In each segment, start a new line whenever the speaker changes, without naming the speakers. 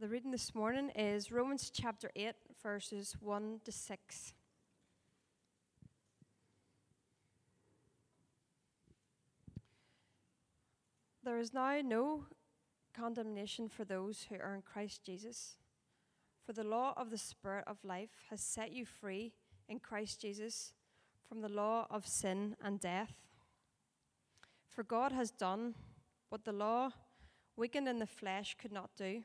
The reading this morning is Romans chapter 8, verses 1 to 6. There is now no condemnation for those who are in Christ Jesus. For the law of the Spirit of life has set you free in Christ Jesus from the law of sin and death. For God has done what the law, weakened in the flesh, could not do.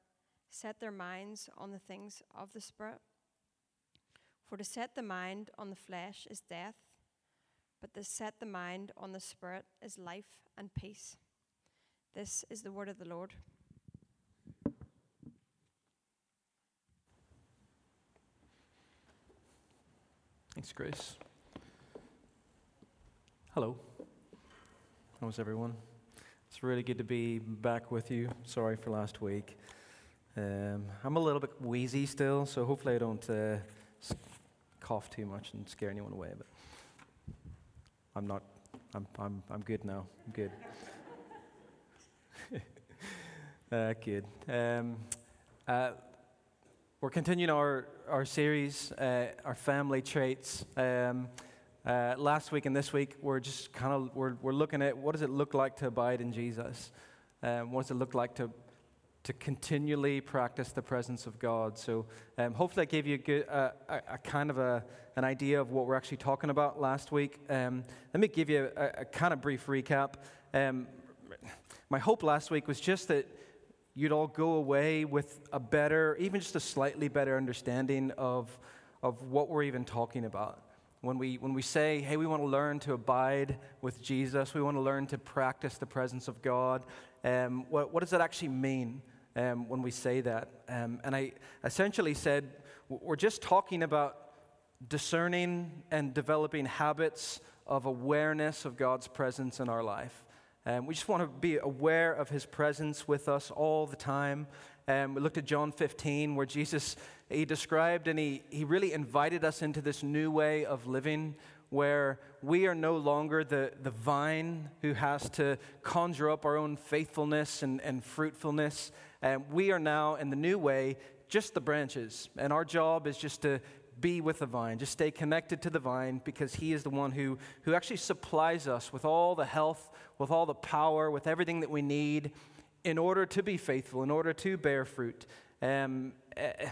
set their minds on the things of the Spirit. For to set the mind on the flesh is death, but to set the mind on the Spirit is life and peace. This is the word of the Lord.
Thanks, Grace. Hello. How's everyone? It's really good to be back with you. Sorry for last week. Um, I'm a little bit wheezy still, so hopefully I don't uh, cough too much and scare anyone away. But I'm not. I'm. I'm. I'm good now. I'm good. uh, good. Um, uh, we're continuing our, our series, uh, our family traits. Um, uh, last week and this week, we're just kind of we're, we're looking at what does it look like to abide in Jesus? Um, what does it look like to to continually practice the presence of God? So um, hopefully, I gave you a, good, uh, a, a, kind of a, an idea of what we're actually talking about last week. Um, let me give you a, a kind of brief recap. Um, my hope last week was just that you'd all go away with a better, even just a slightly better understanding of, of what we're even talking about. When we, when we say, hey, we want to learn to abide with Jesus, we want to learn to practice the presence of God, um, what, what does that actually mean um, when we say that? Um, and I essentially said, we're just talking about discerning and developing habits of awareness of God's presence in our life. Um, we just want to be aware of his presence with us all the time. Um, we looked at John 15, where Jesus, he described and he, he really invited us into this new way of living where we are no longer the, the vine who has to conjure up our own faithfulness and, and fruitfulness. Um, we are now, in the new way, just the branches. And our job is just to be with the vine. Just stay connected to the vine because He is the one who, who actually supplies us with all the health, with all the power, with everything that we need in order to be faithful, in order to bear fruit. Um, eh,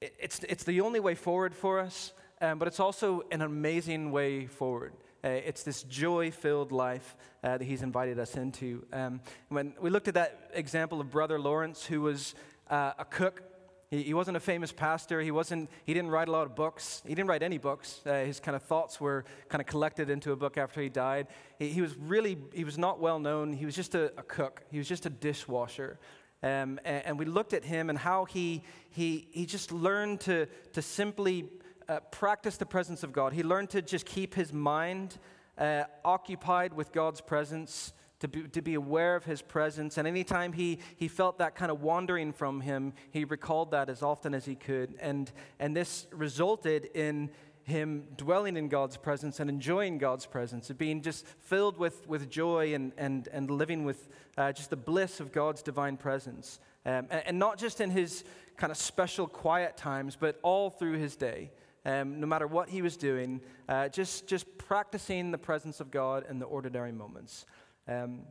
it's, it's the only way forward for us, um, but it's also an amazing way forward. Uh, it's this joy filled life uh, that he's invited us into. Um, when we looked at that example of Brother Lawrence, who was uh, a cook he, he wasn't a famous pastor. He, wasn't, he didn't write a lot of books. He didn't write any books. Uh, his kind of thoughts were kind of collected into a book after he died. He, he was really, he was not well known. He was just a, a cook, he was just a dishwasher. Um, and, and, we looked at him and how he, he, he just learned to, to simply uh, practice the presence of God. He learned to just keep his mind uh, occupied with God's presence to be, to be aware of his presence. And anytime he, he felt that kind of wandering from him, he recalled that as often as he could. And, and this resulted in him dwelling in God's presence and enjoying God's presence, of being just filled with, with joy and, and, and living with uh, just the bliss of God's divine presence. Um, and, and, not just in his kind of special quiet times, but all through his day. Um, no matter what he was doing, uh, just, just practicing the presence of God in the ordinary moments. Um,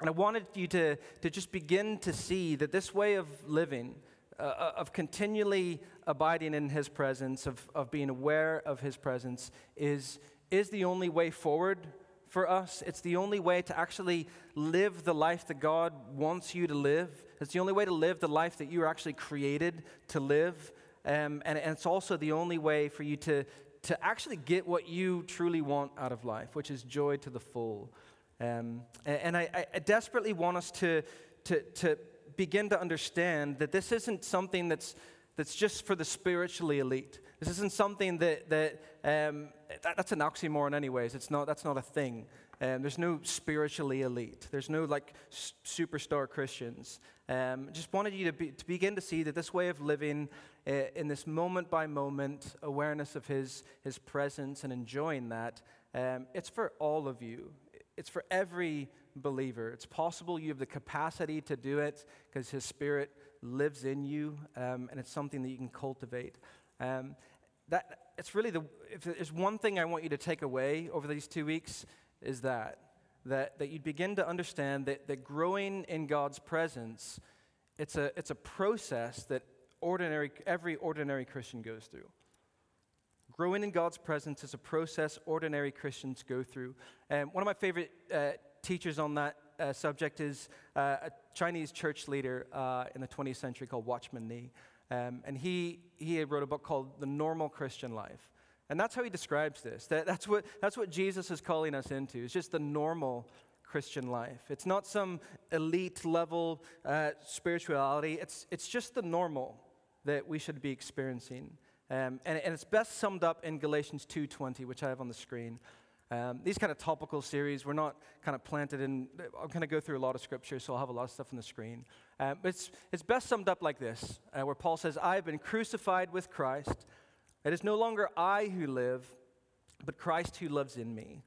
and I wanted you to, to just begin to see that this way of living, uh, uh, of continually abiding in His presence, of, of being aware of His presence, is, is the only way forward for us. It's the only way to actually live the life that God wants you to live. It's the only way to live the life that you were actually created to live. Um, and, and it's also the only way for you to, to actually get what you truly want out of life, which is joy to the full. Um, and I, I, desperately want us to, to, to begin to understand that this isn't something that's that's just for the spiritually elite. This isn't something that, that, um, that that's an oxymoron, anyways. It's not, that's not a thing. Um, there's no spiritually elite. There's no like s- superstar Christians. Um, just wanted you to, be, to begin to see that this way of living uh, in this moment by moment awareness of His, His presence and enjoying that, um, it's for all of you. It's for every believer. It's possible you have the capacity to do it because His Spirit lives in you, um, and it's something that you can cultivate. Um, that it's really the if there's one thing I want you to take away over these two weeks is that that that you'd begin to understand that that growing in God's presence, it's a it's a process that ordinary every ordinary Christian goes through. Growing in God's presence is a process ordinary Christians go through. And one of my favorite uh, teachers on that uh, subject is uh, a Chinese church leader uh, in the 20th century called Watchman Nee. Um, and he, he wrote a book called The Normal Christian Life. And that's how he describes this. That, that's, what, that's what Jesus is calling us into. It's just the normal Christian life. It's not some elite level uh, spirituality, it's, it's just the normal that we should be experiencing. Um, and, and it's best summed up in Galatians 2.20, which I have on the screen. Um, these kind of topical series, we're not kind of planted in, I'm going to go through a lot of scripture, so I'll have a lot of stuff on the screen. Um, it's, it's best summed up like this, uh, where Paul says, I have been crucified with Christ. It is no longer I who live, but Christ who lives in me.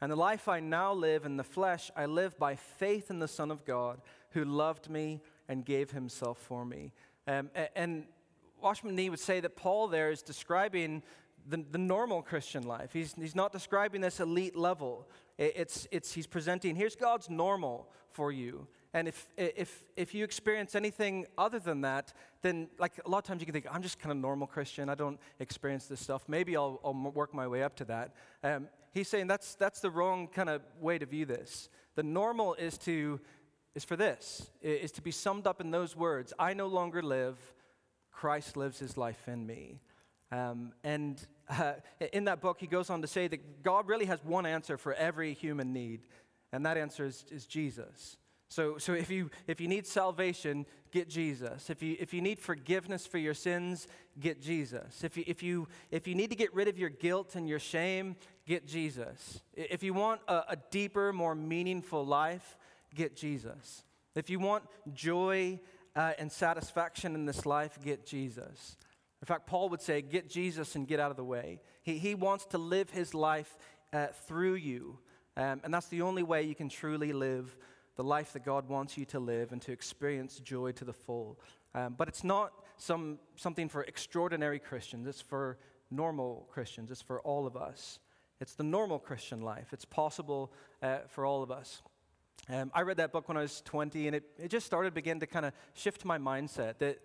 And the life I now live in the flesh, I live by faith in the Son of God, who loved me and gave himself for me. Um, and Watchman Nee would say that Paul there is describing the, the normal Christian life. He's, he's not describing this elite level. It, it's, it's, he's presenting, here's God's normal for you. And if, if, if you experience anything other than that, then like a lot of times you can think, I'm just kind of normal Christian. I don't experience this stuff. Maybe I'll, I'll work my way up to that. Um, he's saying that's, that's the wrong kind of way to view this. The normal is to is for this, is to be summed up in those words. I no longer live, Christ lives his life in me. Um, and uh, in that book, he goes on to say that God really has one answer for every human need, and that answer is, is Jesus. So, so if, you, if you need salvation, get Jesus. If you, if you need forgiveness for your sins, get Jesus. If you, if, you, if you need to get rid of your guilt and your shame, get Jesus. If you want a, a deeper, more meaningful life, get Jesus. If you want joy uh, and satisfaction in this life, get Jesus. In fact, Paul would say, Get Jesus and get out of the way. He, he wants to live his life uh, through you. Um, and that's the only way you can truly live the life that God wants you to live and to experience joy to the full. Um, but it's not some, something for extraordinary Christians, it's for normal Christians, it's for all of us. It's the normal Christian life. It's possible uh, for all of us. Um, I read that book when I was 20, and it, it just started begin to kind of shift my mindset that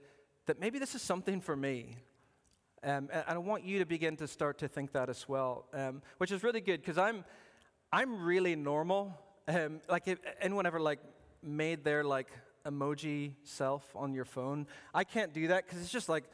that maybe this is something for me. Um, and, I want you to begin to start to think that as well, um, which is really good because I'm, I'm really normal. Um, like if anyone ever like made their like emoji self on your phone, I can't do that because it's just like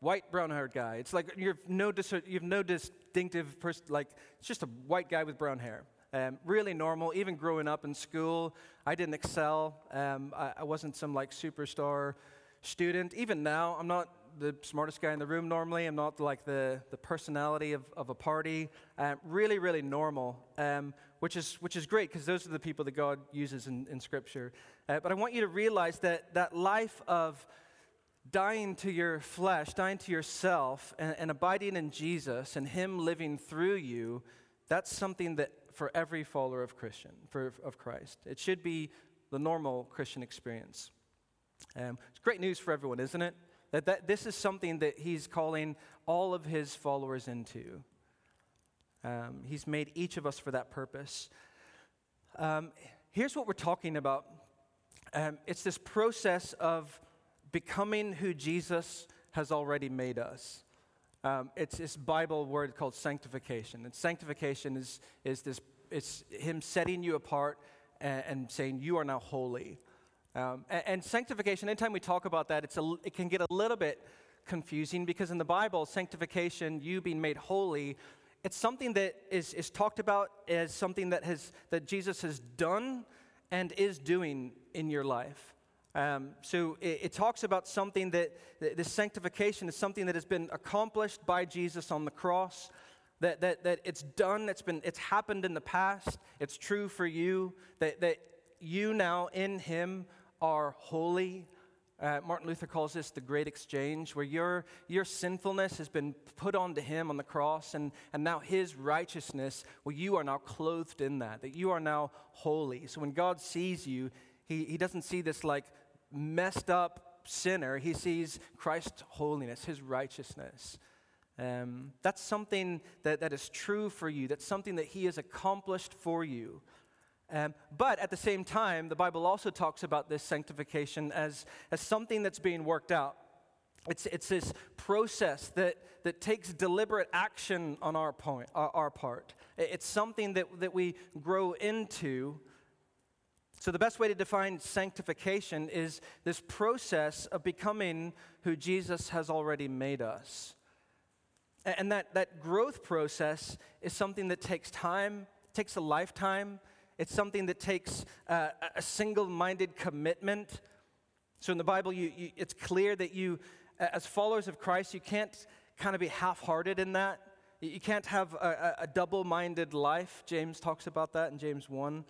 white brown haired guy. It's like you've no dis- you've no distinctive person. Like it's just a white guy with brown hair. Um, really normal. Even growing up in school, I didn't excel. Um, I, I wasn't some like superstar student. Even now, I'm not the smartest guy in the room normally. I'm not like the, the personality of, of a party. Um, really, really normal, um, which, is, which is great because those are the people that God uses in, in Scripture. Uh, but I want you to realize that that life of dying to your flesh, dying to yourself, and, and abiding in Jesus and Him living through you, that's something that for every follower of Christian, for, of Christ, it should be the normal Christian experience. Um, it's great news for everyone, isn't it? That, that this is something that he's calling all of his followers into. Um, he's made each of us for that purpose. Um, here's what we're talking about um, it's this process of becoming who Jesus has already made us. Um, it's this Bible word called sanctification. And sanctification is, is this, it's him setting you apart and, and saying, You are now holy. Um, and, and, sanctification, anytime we talk about that, it's a, it can get a little bit confusing because in the Bible, sanctification, you being made holy, it's something that is, is talked about as something that, has, that Jesus has done and is doing in your life. Um, so it, it, talks about something that, that this sanctification is something that has been accomplished by Jesus on the cross. That, that, that it's done, it's, been, it's happened in the past, it's true for you, that, that you now in Him are holy, uh, Martin Luther calls this the great exchange, where your, your sinfulness has been put onto him on the cross, and, and now his righteousness, well, you are now clothed in that, that you are now holy. So when God sees you, he, he doesn't see this like messed up sinner, he sees Christ's holiness, his righteousness. Um, that's something that, that is true for you, that's something that he has accomplished for you. Um, but at the same time, the Bible also talks about this sanctification as, as something that's being worked out. It's, it's this process that, that takes deliberate action on our, point, our, our part. It's something that, that we grow into. So, the best way to define sanctification is this process of becoming who Jesus has already made us. And that, that growth process is something that takes time, takes a lifetime, it's something that takes uh, a single minded commitment. So in the Bible, you, you, it's clear that you, as followers of Christ, you can't kind of be half hearted in that. You can't have a, a double minded life. James talks about that in James 1.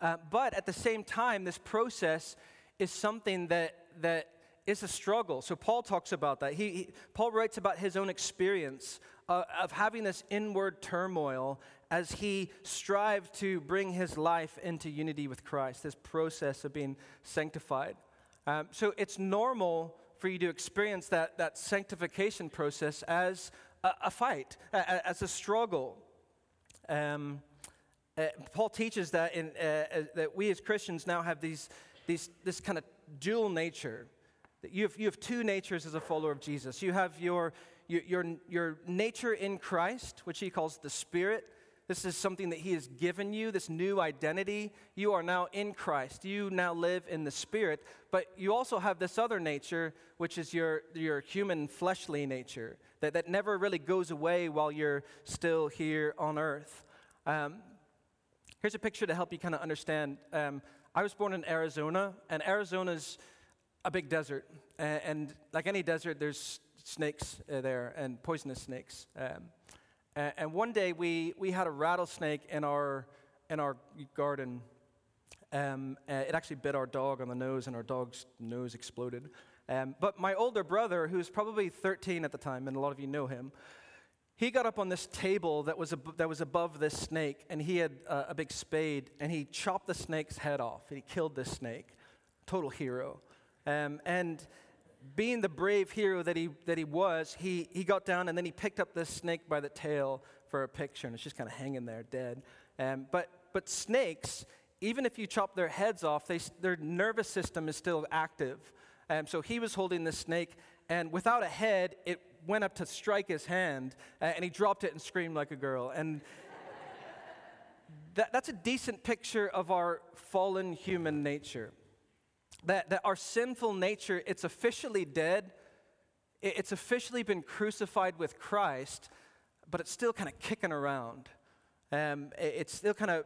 Uh, but at the same time, this process is something that, that is a struggle. So Paul talks about that. He, he Paul writes about his own experience uh, of having this inward turmoil as he strived to bring his life into unity with Christ, this process of being sanctified. Um, so it's normal for you to experience that, that sanctification process as a, a fight, a, as a struggle. Um, uh, Paul teaches that, in, uh, uh, that we as Christians now have these, these, this kind of dual nature. You have, you have two natures as a follower of Jesus. You have your, your, your, your nature in Christ, which he calls the Spirit, this is something that He has given you, this new identity. You are now in Christ. You now live in the Spirit. But you also have this other nature, which is your, your human, fleshly nature, that, that never really goes away while you're still here on earth. Um, here's a picture to help you kind of understand. Um, I was born in Arizona, and Arizona's a big desert. And, and like any desert, there's snakes uh, there and poisonous snakes. Um, and one day we, we had a rattlesnake in our, in our garden. Um, uh, it actually bit our dog on the nose, and our dog's nose exploded. Um, but my older brother, who was probably 13 at the time, and a lot of you know him, he got up on this table that was, ab- that was above this snake, and he had uh, a big spade, and he chopped the snake's head off. and He killed this snake. Total hero. Um, and being the brave hero that he, that he was, he, he got down and then he picked up this snake by the tail for a picture, and it's just kind of hanging there dead. Um, but, but snakes, even if you chop their heads off, they, their nervous system is still active. Um, so he was holding the snake, and without a head, it went up to strike his hand, uh, and he dropped it and screamed like a girl. And that, that's a decent picture of our fallen human nature that, that our sinful nature, it's officially dead. It's officially been crucified with Christ, but it's still kind of kicking around. Um, it's still kind of,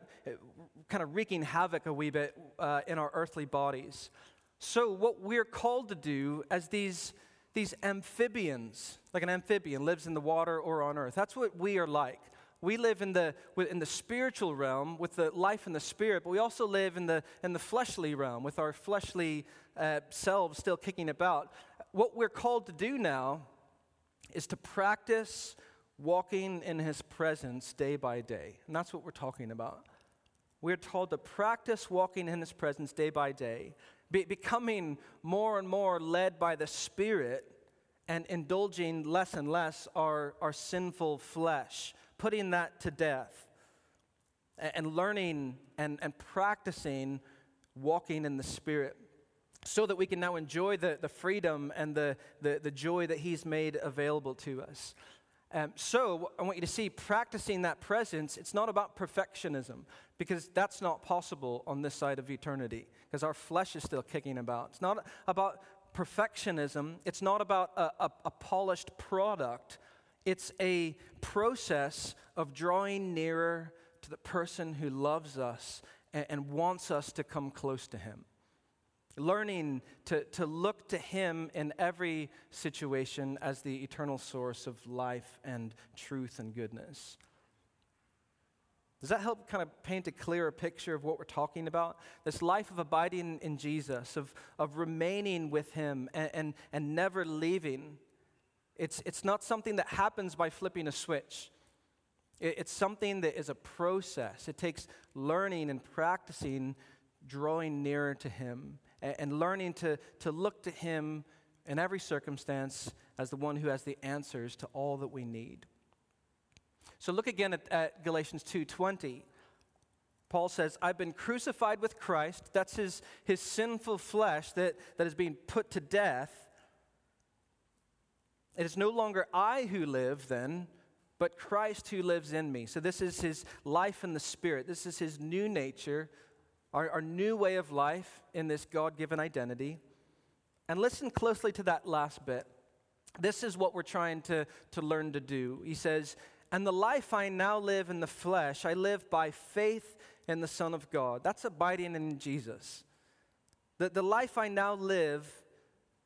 kind of wreaking havoc a wee bit uh, in our earthly bodies. So, what we're called to do as these, these amphibians, like an amphibian lives in the water or on earth, that's what we are like. We live in the, in the spiritual realm with the life in the spirit, but we also live in the, in the fleshly realm with our fleshly uh, selves still kicking about. What we're called to do now is to practice walking in his presence day by day. And that's what we're talking about. We're told to practice walking in his presence day by day, be, becoming more and more led by the Spirit and indulging less and less our, our sinful flesh putting that to death and learning and, and practicing walking in the Spirit so that we can now enjoy the, the freedom and the, the, the joy that He's made available to us. Um, so I want you to see practicing that presence, it's not about perfectionism, because that's not possible on this side of eternity, because our flesh is still kicking about. It's not about perfectionism, it's not about a, a, a polished product it's a process of drawing nearer to the person who loves us and, and wants us to come close to him. learning to, to look to Him in every situation as the eternal source of life and truth and goodness. Does that help kind of paint a clearer picture of what we're talking about? This life of abiding in Jesus, of, of remaining with Him and, and, and never leaving. It's, it's not something that happens by flipping a switch. It, it's something that is a process. It takes learning and practicing, drawing nearer to Him, and, and learning to, to look to Him in every circumstance as the one who has the answers to all that we need. So look again at, at Galatians 2:20. Paul says, I've been crucified with Christ. That's his, his sinful flesh that, that is being put to death. It is no longer I who live then, but Christ who lives in me. So this is his life in the Spirit. This is his new nature, our, our new way of life in this God given identity. And listen closely to that last bit. This is what we're trying to, to learn to do. He says, and the life I now live in the flesh, I live by faith in the Son of God. That's abiding in Jesus. The, the life I now live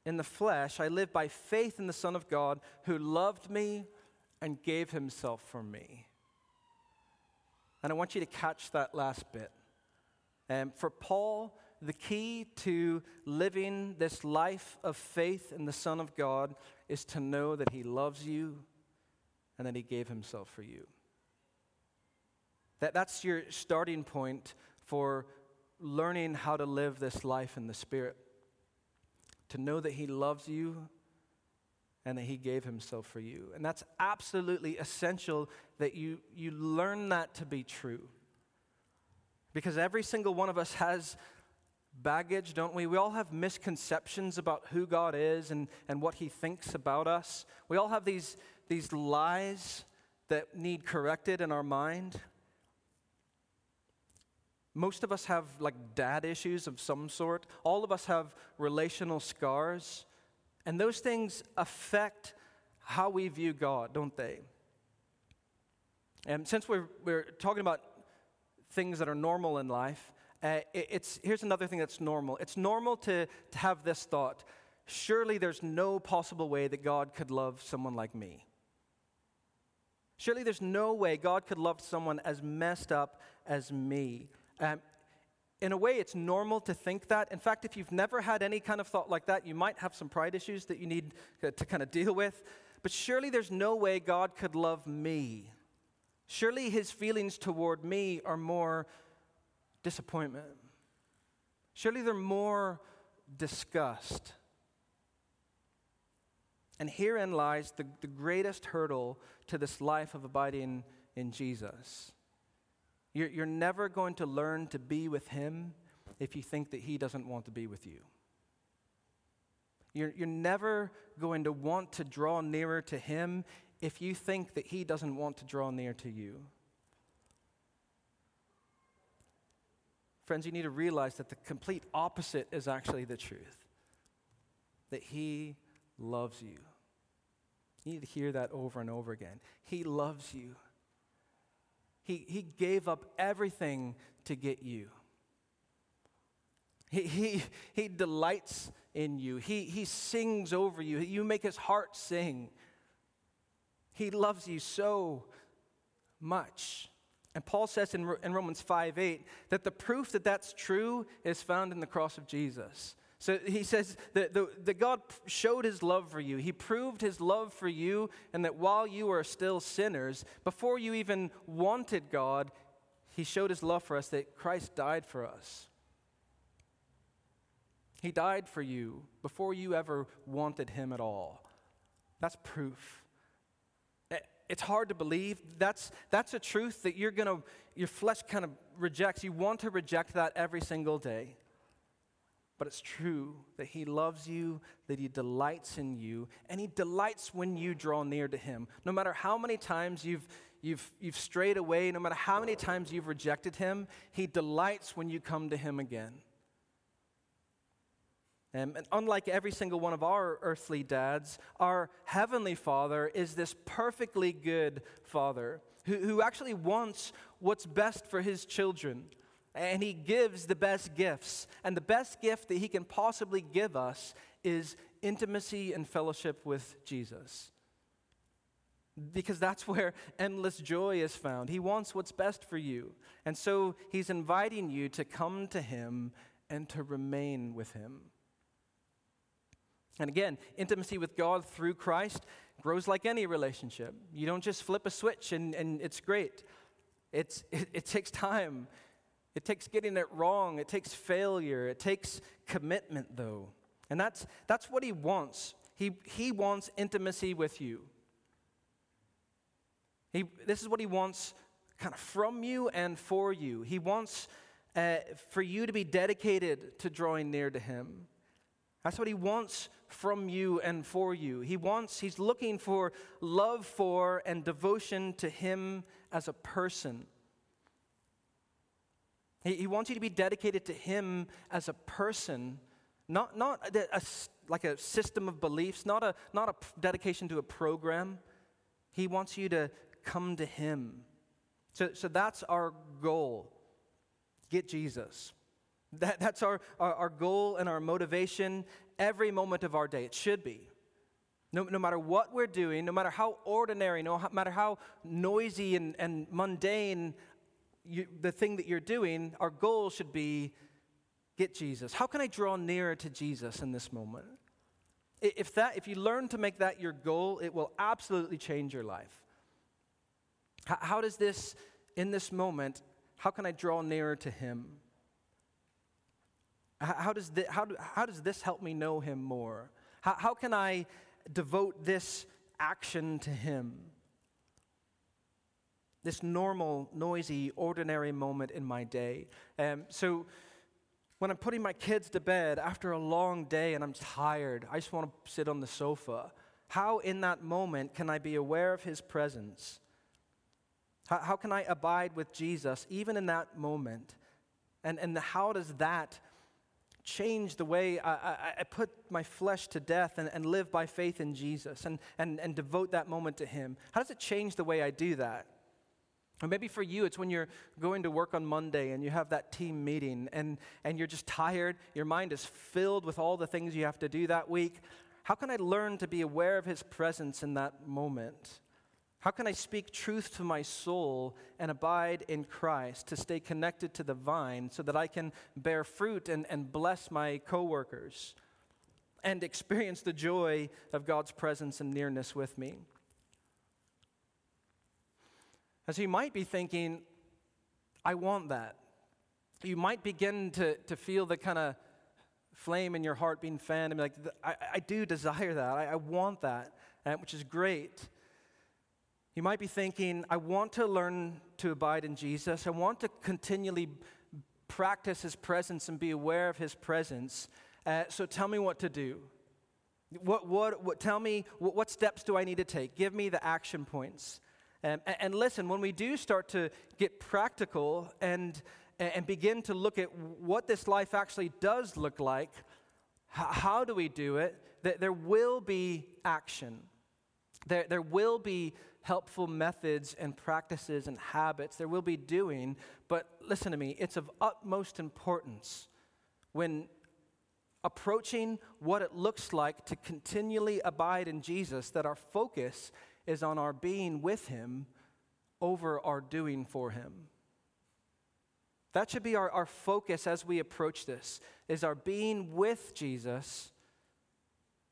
in the flesh, I live by faith in the Son of God who loved me and gave himself for me. And I want you to catch that last bit. Um, for Paul, the key to living this life of faith in the Son of God is to know that he loves you and that he gave himself for you. That, that's your starting point for learning how to live this life in the Spirit. To know that he loves you and that he gave himself for you. And that's absolutely essential that you, you learn that to be true. Because every single one of us has baggage, don't we? We all have misconceptions about who God is and, and what he thinks about us. We all have these, these lies that need corrected in our mind. Most of us have like dad issues of some sort. All of us have relational scars. And those things affect how we view God, don't they? And since we're, we're talking about things that are normal in life, uh, it, it's, here's another thing that's normal. It's normal to, to have this thought surely there's no possible way that God could love someone like me. Surely there's no way God could love someone as messed up as me. Um, in a way, it's normal to think that. In fact, if you've never had any kind of thought like that, you might have some pride issues that you need to kind of deal with. But surely there's no way God could love me. Surely his feelings toward me are more disappointment. Surely they're more disgust. And herein lies the, the greatest hurdle to this life of abiding in Jesus. You're, you're never going to learn to be with Him if you think that He doesn't want to be with you. You're, you're never going to want to draw nearer to Him if you think that He doesn't want to draw near to you. Friends, you need to realize that the complete opposite is actually the truth that He loves you. You need to hear that over and over again. He loves you. He, he gave up everything to get you. He, he, he delights in you. He, he sings over you. You make his heart sing. He loves you so much. And Paul says in, in Romans 5 8 that the proof that that's true is found in the cross of Jesus. So he says that, that God showed his love for you. He proved his love for you, and that while you were still sinners, before you even wanted God, he showed his love for us that Christ died for us. He died for you before you ever wanted him at all. That's proof. Eh, it's hard to believe. That's, that's a truth that you're gonna, your flesh kind of rejects. You want to reject that every single day. But it's true that He loves you, that He delights in you, and He delights when you draw near to Him. No matter how many times you've, you've, you've strayed away, no matter how many times you've rejected Him, He delights when you come to Him again. Um, and unlike every single one of our earthly dads, our Heavenly Father is this perfectly good Father who, who actually wants what's best for His children. And He gives the best gifts. And the best gift that He can possibly give us is intimacy and fellowship with Jesus. Because that's where endless joy is found. He wants what's best for you. And so He's inviting you to come to Him and to remain with Him. And again, intimacy with God through Christ grows like any relationship. You don't just flip a switch and, and it's great. It's, it, it takes time. It takes getting it wrong. It takes failure. It takes commitment, though. And that's, that's what he wants. He, he wants intimacy with you. He, this is what he wants kind of from you and for you. He wants uh, for you to be dedicated to drawing near to him. That's what he wants from you and for you. He wants, he's looking for love for and devotion to him as a person. He, he wants you to be dedicated to him as a person, not, not a, a, like a system of beliefs, not a, not a dedication to a program. He wants you to come to him. So, so that's our goal. Get Jesus. That, that's our, our, our goal and our motivation every moment of our day. It should be. No, no matter what we're doing, no matter how ordinary, no matter how noisy and, and mundane you, the thing that you're doing, our goal should be get Jesus. How can I draw nearer to Jesus in this moment? If, that, if you learn to make that your goal, it will absolutely change your life. How, how does this, in this moment, how can I draw nearer to Him? How does, this, how, do, how does this help me know Him more? How, how can I devote this action to Him? This normal, noisy, ordinary moment in my day. Um, so, when I'm putting my kids to bed after a long day and I'm tired, I just want to sit on the sofa. How, in that moment, can I be aware of His presence? How, how can I abide with Jesus even in that moment? And, and how does that change the way I, I, I, put my flesh to death and, and live by faith in Jesus and, and, and devote that moment to Him? How does it change the way I do that? Or maybe for you, it's when you're going to work on Monday and you have that team meeting and, and you're just tired. Your mind is filled with all the things you have to do that week. How can I learn to be aware of His presence in that moment? How can I speak truth to my soul and abide in Christ to stay connected to the vine so that I can bear fruit and, and bless my coworkers and experience the joy of God's presence and nearness with me? As you might be thinking, I want that. You might begin to, to feel the kind of flame in your heart being fanned and be like, I, I do desire that. I, I want that, uh, which is great. You might be thinking, I want to learn to abide in Jesus. I want to continually practice his presence and be aware of his presence. Uh, so tell me what to do. What, what, what, tell me, what, what, steps do I need to take? Give me the action points. Um, and, and, listen, when we do start to get practical and, and begin to look at what this life actually does look like, how, do we do it? There will be action. There, there will be helpful methods and practices and habits. There will be doing, but listen to me, it's of utmost importance when approaching what it looks like to continually abide in Jesus that our focus is on our being with Him over our doing for Him. That should be our, our focus as we approach this, is our being with Jesus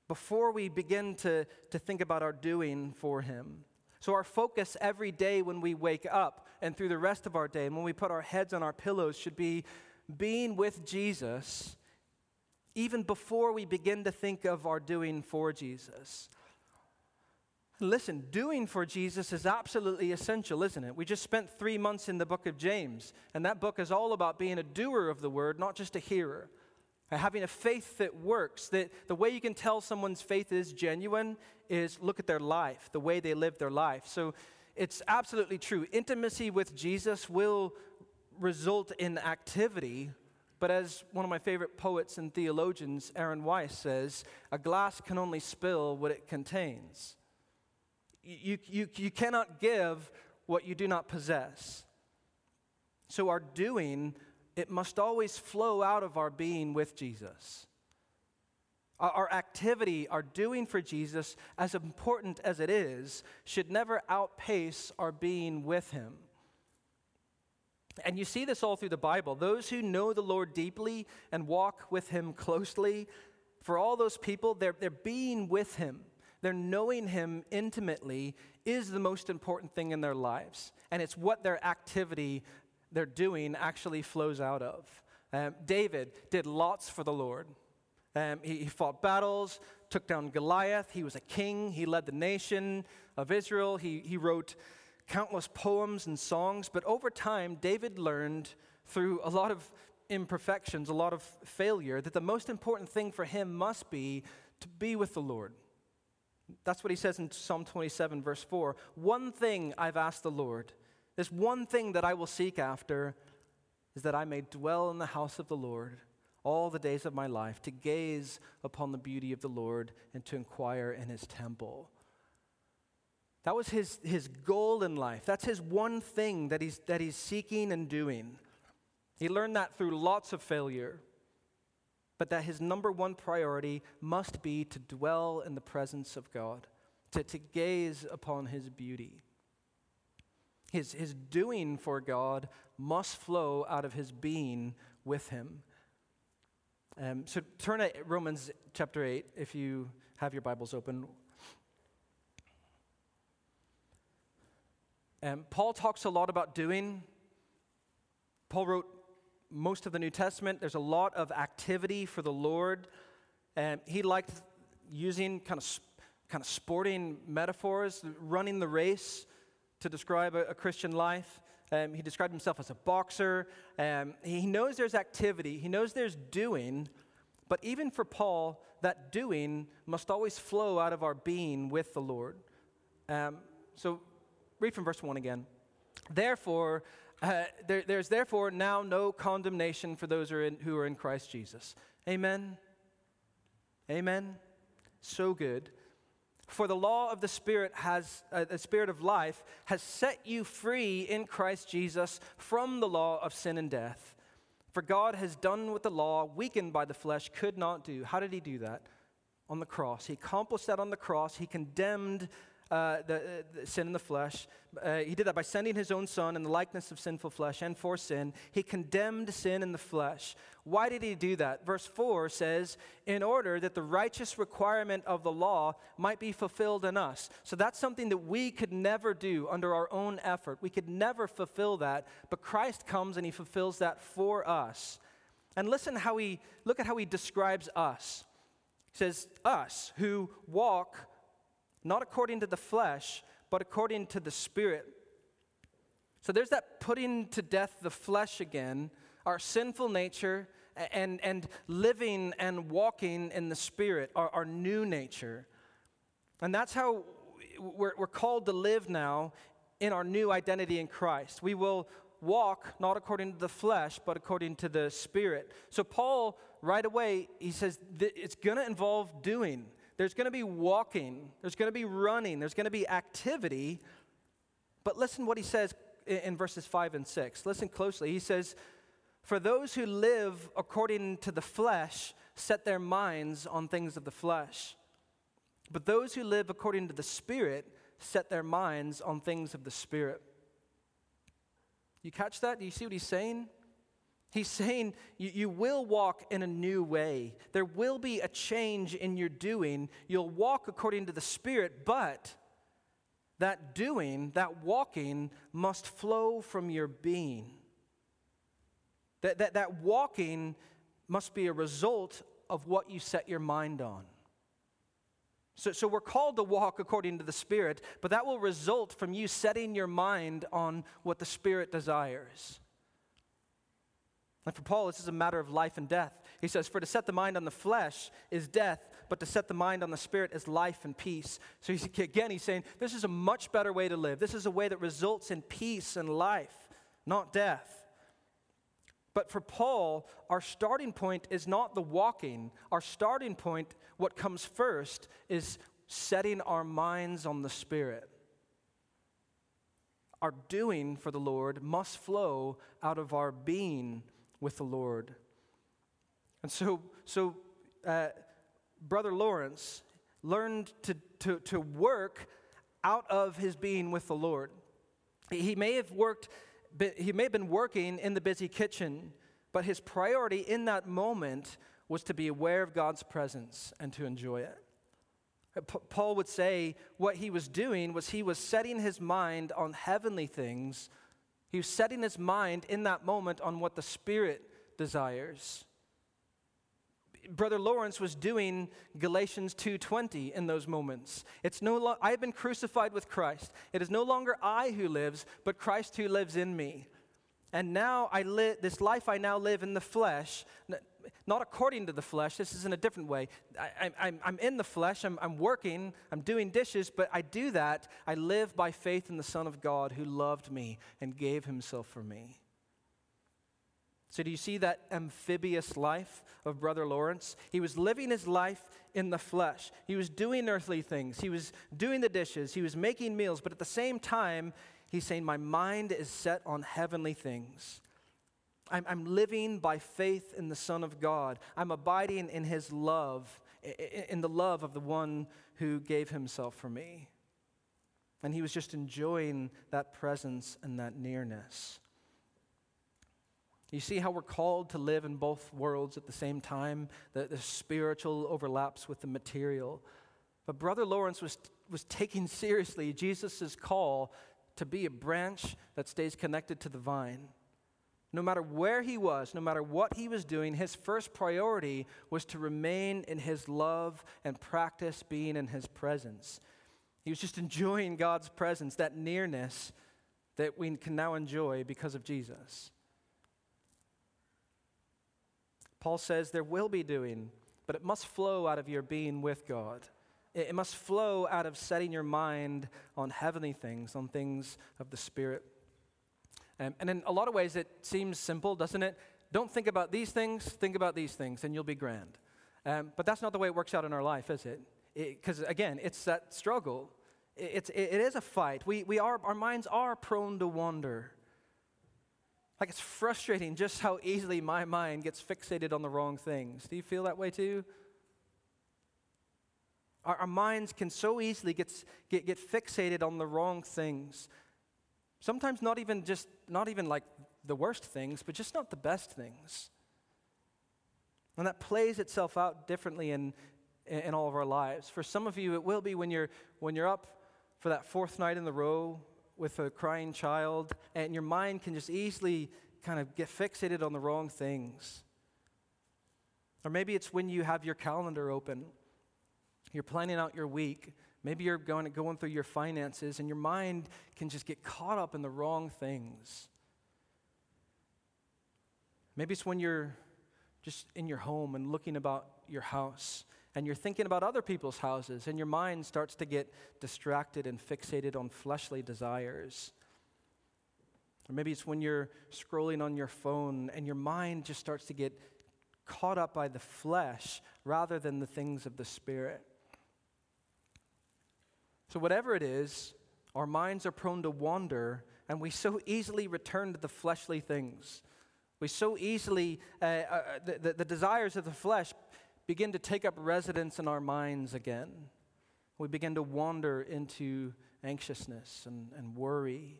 before we begin to, to think about our doing for Him. So, our focus every day when we wake up and through the rest of our day, and when we put our heads on our pillows, should be being with Jesus even before we begin to think of our doing for Jesus. Listen, doing for Jesus is absolutely essential, isn't it? We just spent three months in the book of James, and that book is all about being a doer of the word, not just a hearer having a faith that works. That the way you can tell someone's faith is genuine is look at their life, the way they live their life. So it's absolutely true. Intimacy with Jesus will result in activity, but as one of my favorite poets and theologians, Aaron Weiss, says, a glass can only spill what it contains. You, you, you cannot give what you do not possess. So our doing it must always flow out of our being with Jesus. Our, activity, our doing for Jesus, as important as it is, should never outpace our being with Him. And you see this all through the Bible. Those who know the Lord deeply and walk with Him closely, for all those people, they're, they're being with Him, they're knowing Him intimately is the most important thing in their lives. And it's what their activity they're doing actually flows out of. Um, David did lots for the Lord. Um, he, he fought battles, took down Goliath. He was a king. He led the nation of Israel. He, he wrote countless poems and songs. But over time, David learned through a lot of imperfections, a lot of failure, that the most important thing for him must be to be with the Lord. That's what he says in Psalm 27, verse 4. One thing I've asked the Lord, this one thing that I will seek after, is that I may dwell in the house of the Lord all the days of my life, to gaze upon the beauty of the Lord and to inquire in his temple. That was his, his goal in life. That's his one thing that he's, that he's seeking and doing. He learned that through lots of failure, but that his number one priority must be to dwell in the presence of God, to, to gaze upon his beauty. His, his doing for God must flow out of his being with him. Um, so turn to Romans chapter 8 if you have your Bibles open. Um, Paul talks a lot about doing. Paul wrote most of the New Testament. There's a lot of activity for the Lord. And he liked using kind of, kind of sporting metaphors, running the race to describe a, a Christian life. Um, he described himself as a boxer. Um, he knows there's activity, he knows there's doing, but even for Paul, that doing must always flow out of our being with the Lord. Um, so read from verse 1 again. Therefore, uh, there, there's therefore now no condemnation for those who are in, who are in Christ Jesus. Amen. Amen. So good. For the law of the Spirit has, uh, the Spirit of life has set you free in Christ Jesus from the law of sin and death. For God has done what the law, weakened by the flesh, could not do. How did He do that? On the cross. He accomplished that on the cross. He condemned uh, the, uh, the, sin in the flesh. Uh, he did that by sending his own son in the likeness of sinful flesh and for sin. He condemned sin in the flesh. Why did he do that? Verse 4 says, in order that the righteous requirement of the law might be fulfilled in us. So that's something that we could never do under our own effort. We could never fulfill that, but Christ comes and he fulfills that for us. And listen how he look at how he describes us. He says, Us who walk not according to the flesh, but according to the Spirit. So there's that putting to death the flesh again, our sinful nature, and, and living and walking in the Spirit, our, our new nature. And that's how we're, we're called to live now in our new identity in Christ. We will walk not according to the flesh, but according to the Spirit. So, Paul, right away, he says it's going to involve doing. There's going to be walking, there's going to be running, there's going to be activity. But listen what he says in verses 5 and 6. Listen closely. He says, For those who live according to the flesh set their minds on things of the flesh. But those who live according to the Spirit set their minds on things of the Spirit. You catch that? Do you see what he's saying? He's saying you, you, will walk in a new way. There will be a change in your doing. You'll walk according to the Spirit, but that doing, that walking, must flow from your being. That, that, that walking must be a result of what you set your mind on. So, so we're called to walk according to the Spirit, but that will result from you setting your mind on what the Spirit desires. And for Paul, this is a matter of life and death. He says, For to set the mind on the flesh is death, but to set the mind on the spirit is life and peace. So he's, again, he's saying, This is a much better way to live. This is a way that results in peace and life, not death. But for Paul, our starting point is not the walking. Our starting point, what comes first, is setting our minds on the Spirit. Our doing for the Lord must flow out of our being with the Lord. And so, so uh, Brother Lawrence learned to, to, to work out of his being with the Lord. He may have worked, he may have been working in the busy kitchen, but his priority in that moment was to be aware of God's presence and to enjoy it. Paul would say what he was doing was he was setting his mind on heavenly things. He was setting his mind in that moment on what the Spirit desires. Brother Lawrence was doing Galatians 2:20 in those moments. It's no lo- I have been crucified with Christ. It is no longer I who lives, but Christ who lives in me. And now I live this life I now live in the flesh, not according to the flesh. This is in a different way. I, am in the flesh. I'm, I'm working. I'm doing dishes, but I do that. I live by faith in the Son of God who loved me and gave Himself for me. So, do you see that amphibious life of Brother Lawrence? He was living his life in the flesh. He was doing earthly things. He was doing the dishes. He was making meals. But at the same time, he's saying, My mind is set on heavenly things. I'm, I'm living by faith in the Son of God. I'm abiding in his love, in the love of the one who gave himself for me. And he was just enjoying that presence and that nearness. You see how we're called to live in both worlds at the same time? The, the spiritual overlaps with the material. But Brother Lawrence was, was taking seriously Jesus' call to be a branch that stays connected to the vine. No matter where he was, no matter what he was doing, his first priority was to remain in his love and practice being in his presence. He was just enjoying God's presence, that nearness that we can now enjoy because of Jesus. Paul says there will be doing, but it must flow out of your being with God. It must flow out of setting your mind on heavenly things, on things of the Spirit. Um, and in a lot of ways, it seems simple, doesn't it? Don't think about these things, think about these things, and you'll be grand. Um, but that's not the way it works out in our life, is it? Because again, it's that struggle. It, it's, it, it is a fight. We, we are, our minds are prone to wander. Like it's frustrating just how easily my mind gets fixated on the wrong things. Do you feel that way too? Our, our minds can so easily get, get fixated on the wrong things. Sometimes not even just, not even like the worst things, but just not the best things. And that plays itself out differently in, in all of our lives. For some of you, it will be when you're, when you're up for that fourth night in the row with a crying child, and your mind can just easily kind of get fixated on the wrong things. Or maybe it's when you have your calendar open, you're planning out your week. Maybe you're going, going through your finances, and your mind can just get caught up in the wrong things. Maybe it's when you're just in your home and looking about your house and you're thinking about other people's houses, and your mind starts to get distracted and fixated on fleshly desires. Or maybe it's when you're scrolling on your phone and your mind just starts to get caught up by the flesh rather than the things of the Spirit. So, whatever it is, our minds are prone to wander, and we so easily return to the fleshly things. We so easily, uh, uh, the, the, the desires of the flesh begin to take up residence in our minds again. We begin to wander into anxiousness and, and worry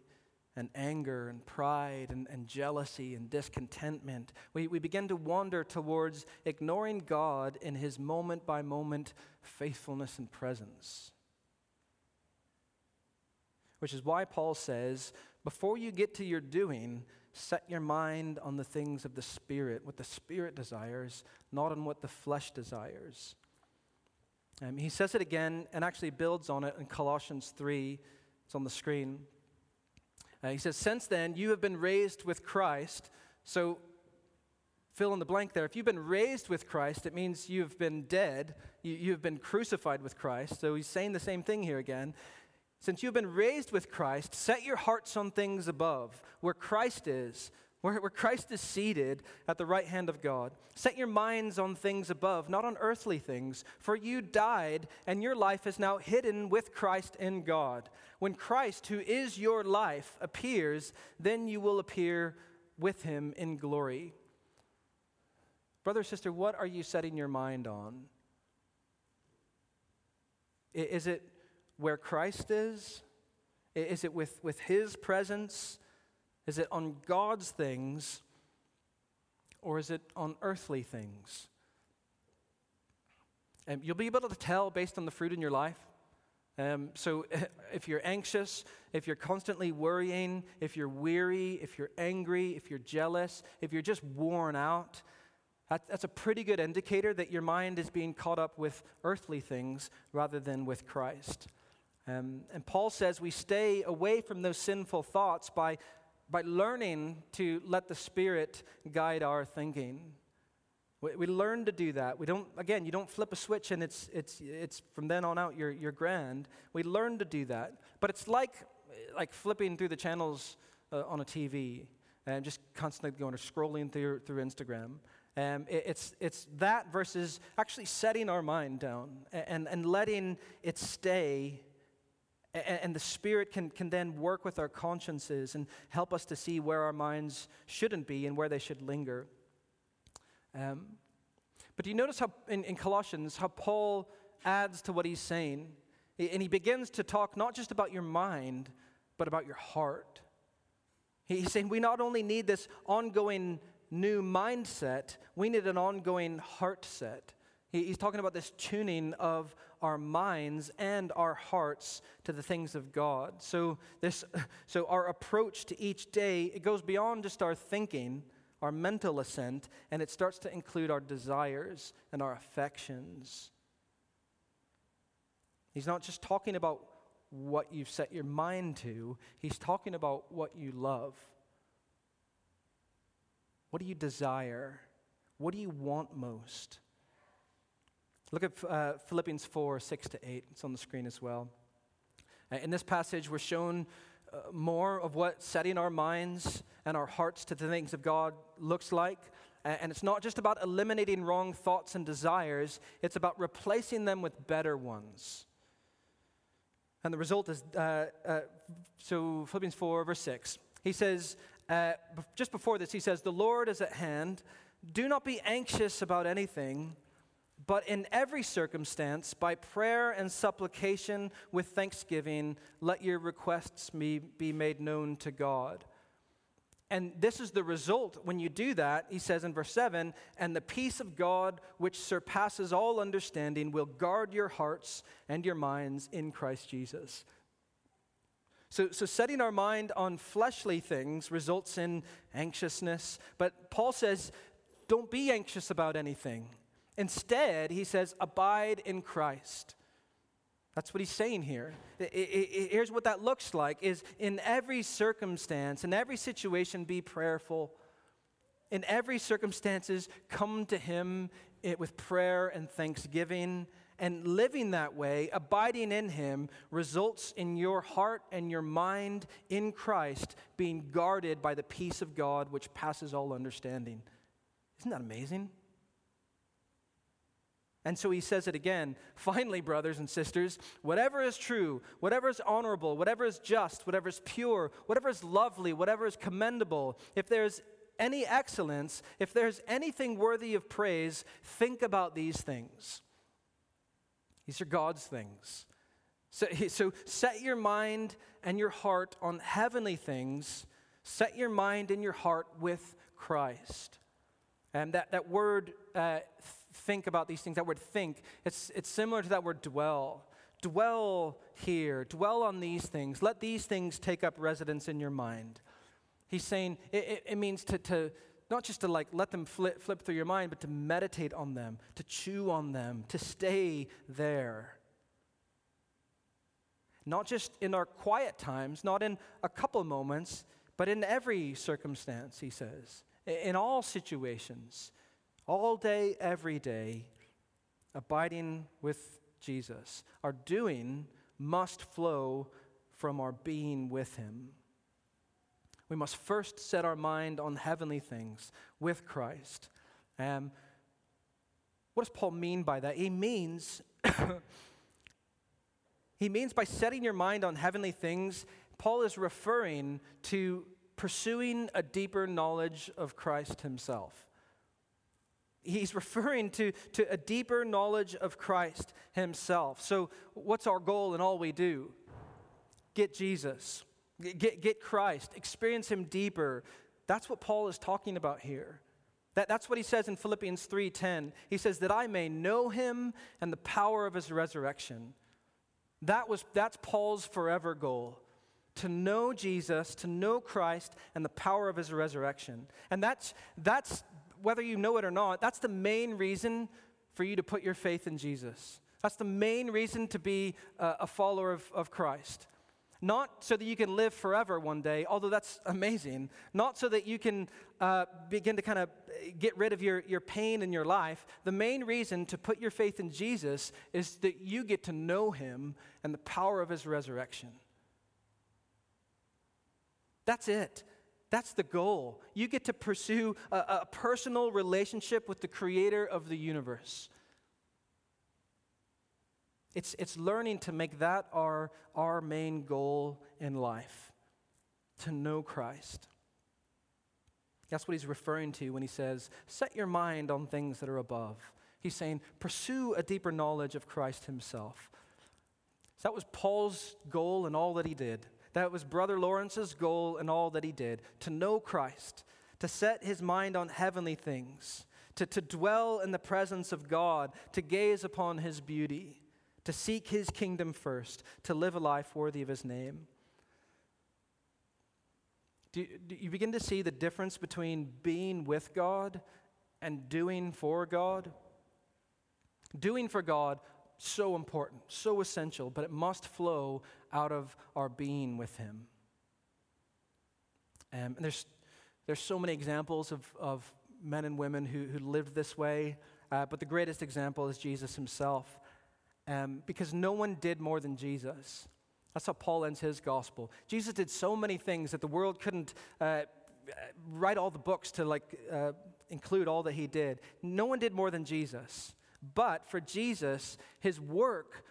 and anger and pride and, and jealousy and discontentment. We, we begin to wander towards ignoring God in his moment by moment faithfulness and presence. Which is why Paul says, before you get to your doing, set your mind on the things of the Spirit, what the Spirit desires, not on what the flesh desires. Um, he says it again and actually builds on it in Colossians 3. It's on the screen. Uh, he says, Since then, you have been raised with Christ. So, fill in the blank there. If you've been raised with Christ, it means you've been dead. You, you've been crucified with Christ. So, he's saying the same thing here again. Since you've been raised with Christ, set your hearts on things above, where Christ is, where, where Christ is seated at the right hand of God. Set your minds on things above, not on earthly things, for you died, and your life is now hidden with Christ in God. When Christ, who is your life, appears, then you will appear with him in glory. Brother, sister, what are you setting your mind on? Is it where Christ is? Is it with, with His presence? Is it on God's things? Or is it on earthly things? And you'll be able to tell based on the fruit in your life. Um, so if you're anxious, if you're constantly worrying, if you're weary, if you're angry, if you're jealous, if you're just worn out, that, that's a pretty good indicator that your mind is being caught up with earthly things rather than with Christ. Um, and Paul says we stay away from those sinful thoughts by, by learning to let the Spirit guide our thinking. We, we learn to do that. We don't, again, you don't flip a switch and it's, it's, it's from then on out, you're, you're grand. We learn to do that. But it's like, like flipping through the channels uh, on a TV and just constantly going or scrolling through, through Instagram. Um, it, it's, it's that versus actually setting our mind down and, and letting it stay. And, the Spirit can, can then work with our consciences and help us to see where our minds shouldn't be and where they should linger. Um, but do you notice how in, in Colossians, how Paul adds to what he's saying? And he begins to talk not just about your mind, but about your heart. He's saying we not only need this ongoing new mindset, we need an ongoing heart set. He's talking about this tuning of our minds and our hearts to the things of God. So, this, so our approach to each day, it goes beyond just our thinking, our mental assent, and it starts to include our desires and our affections. He's not just talking about what you've set your mind to, he's talking about what you love. What do you desire? What do you want most? Look at uh, Philippians 4 6 to 8. It's on the screen as well. Uh, in this passage, we're shown uh, more of what setting our minds and our hearts to the things of God looks like. And it's not just about eliminating wrong thoughts and desires, it's about replacing them with better ones. And the result is uh, uh, so, Philippians 4, verse 6. He says, uh, just before this, he says, The Lord is at hand. Do not be anxious about anything, but in every circumstance, by prayer and supplication with thanksgiving, let your requests be made known to God. And this is the result when you do that, he says in verse 7 and the peace of God, which surpasses all understanding, will guard your hearts and your minds in Christ Jesus. So, so setting our mind on fleshly things results in anxiousness. But Paul says, don't be anxious about anything. Instead, he says, abide in Christ. That's what he's saying here. Here's what that looks like is in every circumstance, in every situation, be prayerful. In every circumstances, come to him eh, with prayer and thanksgiving and living that way, abiding in Him, results in your heart and your mind in Christ being guarded by the peace of God which passes all understanding. Isn't that amazing? And so he says it again. Finally, brothers and sisters, whatever is true, whatever is honorable, whatever is just, whatever is pure, whatever is lovely, whatever is commendable, if there's any excellence, if there's anything worthy of praise, think about these things. These are God's things. So, so set your mind and your heart on heavenly things. Set your mind and your heart with Christ. And that, that word, uh, think about these things, that word think, it's, it's similar to that word dwell. Dwell here, dwell on these things. Let these things take up residence in your mind. He's saying it, it, it means to, to, not just to like let them flip, flip through your mind, but to meditate on them, to chew on them, to stay there. Not just in our quiet times, not in a couple moments, but in every circumstance, he says. In all situations, all day, every day, abiding with Jesus. Our doing must flow from our being with him. We must first set our mind on heavenly things with Christ. Um, what does Paul mean by that? He means he means by setting your mind on heavenly things, Paul is referring to pursuing a deeper knowledge of Christ himself. He's referring to, to a deeper knowledge of Christ himself. So, what's our goal in all we do? Get Jesus, get, get Christ, experience him deeper. That's what Paul is talking about here. That, that's what he says in Philippians 3:10. He says, that I may know him and the power of his resurrection. That was, that's Paul's forever goal to know Jesus, to know Christ, and the power of his resurrection. And that's, that's, whether you know it or not, that's the main reason for you to put your faith in Jesus. That's the main reason to be a, follower of, of Christ. Not so that you can live forever one day, although that's amazing. Not so that you can uh, begin to kind of get rid of your, your pain in your life. The main reason to put your faith in Jesus is that you get to know him and the power of his resurrection. That's it. That's the goal. You get to pursue a, a, personal relationship with the creator of the universe. It's, it's learning to make that our, our main goal in life to know Christ. That's what he's referring to when he says, Set your mind on things that are above. He's saying, Pursue a deeper knowledge of Christ himself. So that was Paul's goal in all that he did. That was Brother Lawrence's goal in all that he did to know Christ, to set his mind on heavenly things, to, to dwell in the presence of God, to gaze upon his beauty, to seek his kingdom first, to live a life worthy of his name. Do, do you begin to see the difference between being with God and doing for God? Doing for God so important, so essential, but it must flow out of our being with Him. Um, and there's, there's so many examples of, of men and women who, who lived this way, uh, but the greatest example is Jesus Himself. Um, because no one did more than Jesus. That's how Paul ends his gospel. Jesus did so many things that the world couldn't uh, write all the books to like uh, include all that he did. No one did more than Jesus. But for Jesus, his work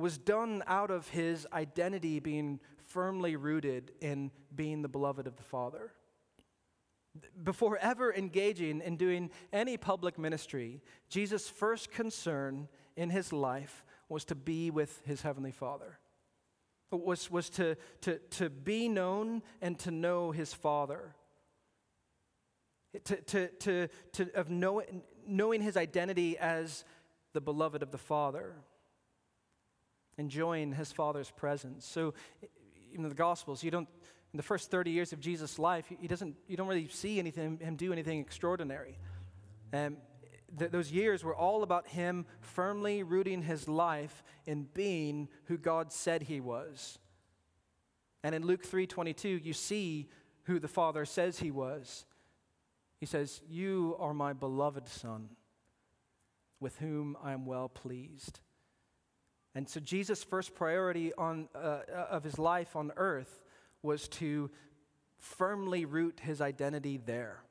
was done out of his identity being firmly rooted in being the beloved of the Father. Before ever engaging in doing any public ministry, Jesus' first concern in his life was to be with his Heavenly Father. was, was to, to, to be known and to know his Father. To, to, to, to, of know, knowing his identity as the beloved of the Father, enjoying his Father's presence. So, in the Gospels, you don't, in the first 30 years of Jesus' life, he doesn't, you don't really see anything, him do anything extraordinary. Um, th- those years were all about him firmly rooting his life in being who God said he was. And in Luke 3:22, you see who the Father says he was. He says, You are my beloved Son, with whom I am well pleased. And so Jesus' first priority on, uh, uh, of his life on earth was to firmly root his identity there.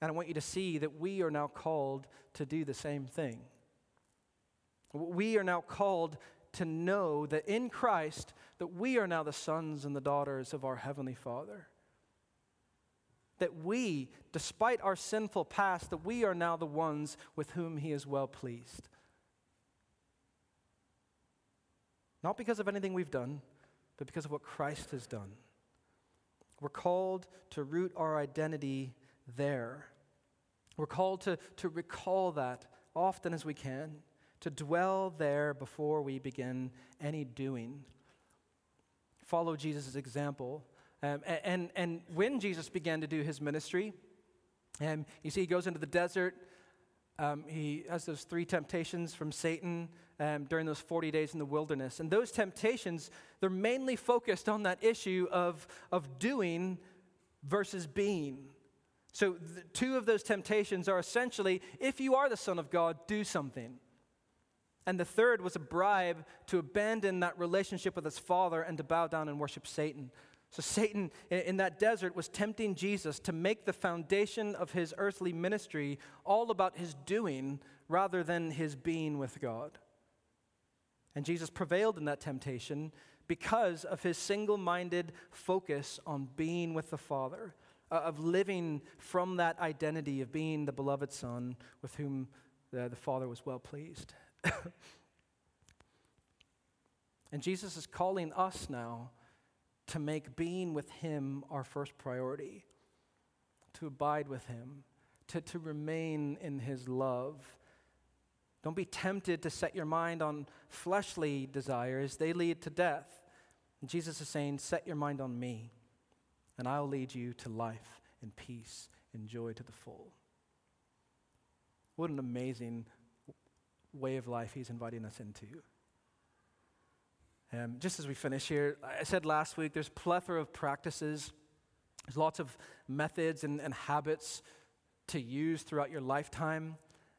And I want you to see that we are now called to do the same thing. We are now called to know that in Christ that we are now the sons and the daughters of our heavenly Father that we, despite our sinful past, that we are now the ones with whom he is well pleased. Not because of anything we've done, but because of what Christ has done. We're called to root our identity there. We're called to, to recall that often as we can, to dwell there before we begin any doing. Follow Jesus' example um, and, and when Jesus began to do his ministry, um, you see, he goes into the desert. Um, he has those three temptations from Satan um, during those 40 days in the wilderness. And those temptations, they're mainly focused on that issue of, of doing versus being. So, two of those temptations are essentially if you are the Son of God, do something. And the third was a bribe to abandon that relationship with his Father and to bow down and worship Satan. So, Satan in that desert was tempting Jesus to make the foundation of his earthly ministry all about his doing rather than his being with God. And Jesus prevailed in that temptation because of his single minded focus on being with the Father, uh, of living from that identity of being the beloved Son with whom the, the Father was well pleased. and Jesus is calling us now to make being with Him our first priority, to abide with Him, to, to remain in His love. Don't be tempted to set your mind on fleshly desires, they lead to death. And Jesus is saying, Set your mind on me, and I'll lead you to life and peace and joy to the full. What an amazing way of life he's inviting us into. Um, just as we finish here, I said last week there's plethora of practices, there's lots of methods and, and habits to use throughout your lifetime.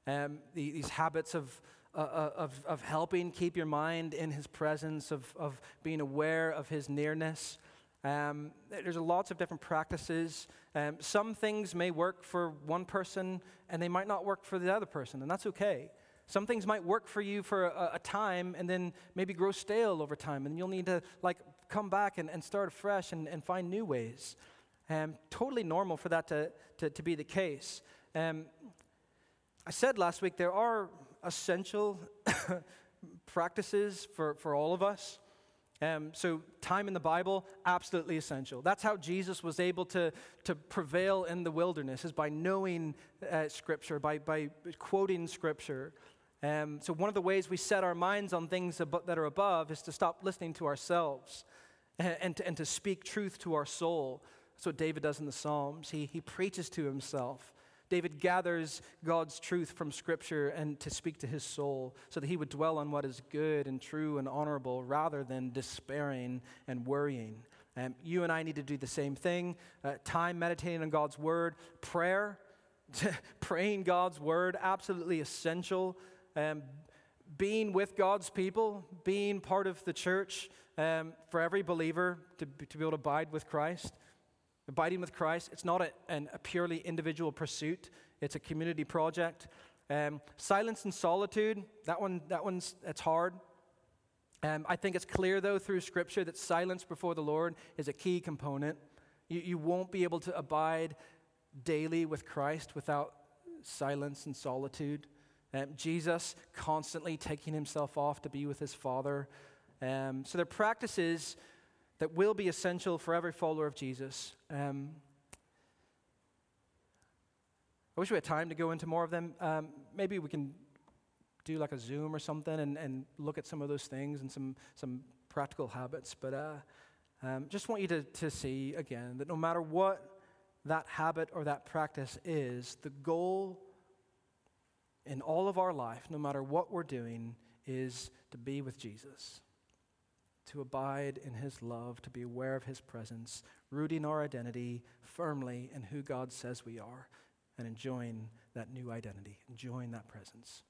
Um, the, these habits of, uh, uh, of, of helping keep your mind in his presence, of, of being aware of his nearness. Um, there's lots of different practices. Um, some things may work for one person and they might not work for the other person, and that's okay. Some things might work for you for a, a time and then maybe grow stale over time, and you'll need to like come back and, and start afresh and, and find new ways. Um, totally normal for that to, to, to be the case. Um, I said last week there are essential practices for, for all of us. Um, so, time in the Bible, absolutely essential. That's how Jesus was able to, to prevail in the wilderness, is by knowing uh, Scripture, by, by quoting Scripture. Um, so, one of the ways we set our minds on things that are above is to stop listening to ourselves and, and, to, and to speak truth to our soul. That's what David does in the Psalms. He, he preaches to himself. David gathers God's truth from Scripture and to speak to his soul so that he would dwell on what is good and true and honorable rather than despairing and worrying. Um, you and I need to do the same thing. Uh, time meditating on God's word, prayer, praying God's word, absolutely essential. Um, being with God's people, being part of the church um, for every believer to, to be able to abide with Christ. Abiding with Christ, it's not a, an, a purely individual pursuit, it's a community project. Um, silence and solitude, that, one, that one's it's hard. Um, I think it's clear, though, through Scripture that silence before the Lord is a key component. You, you won't be able to abide daily with Christ without silence and solitude. Um, Jesus constantly taking himself off to be with his Father. Um, so, there are practices that will be essential for every follower of Jesus. Um, I wish we had time to go into more of them. Um, maybe we can do like a Zoom or something and, and look at some of those things and some, some practical habits. But uh, um, just want you to, to see again that no matter what that habit or that practice is, the goal in all of our life, no matter what we're doing, is to be with Jesus to abide in his love, to be aware of his presence, rooting our identity firmly in who God says we are, and enjoying that new identity, enjoying that presence.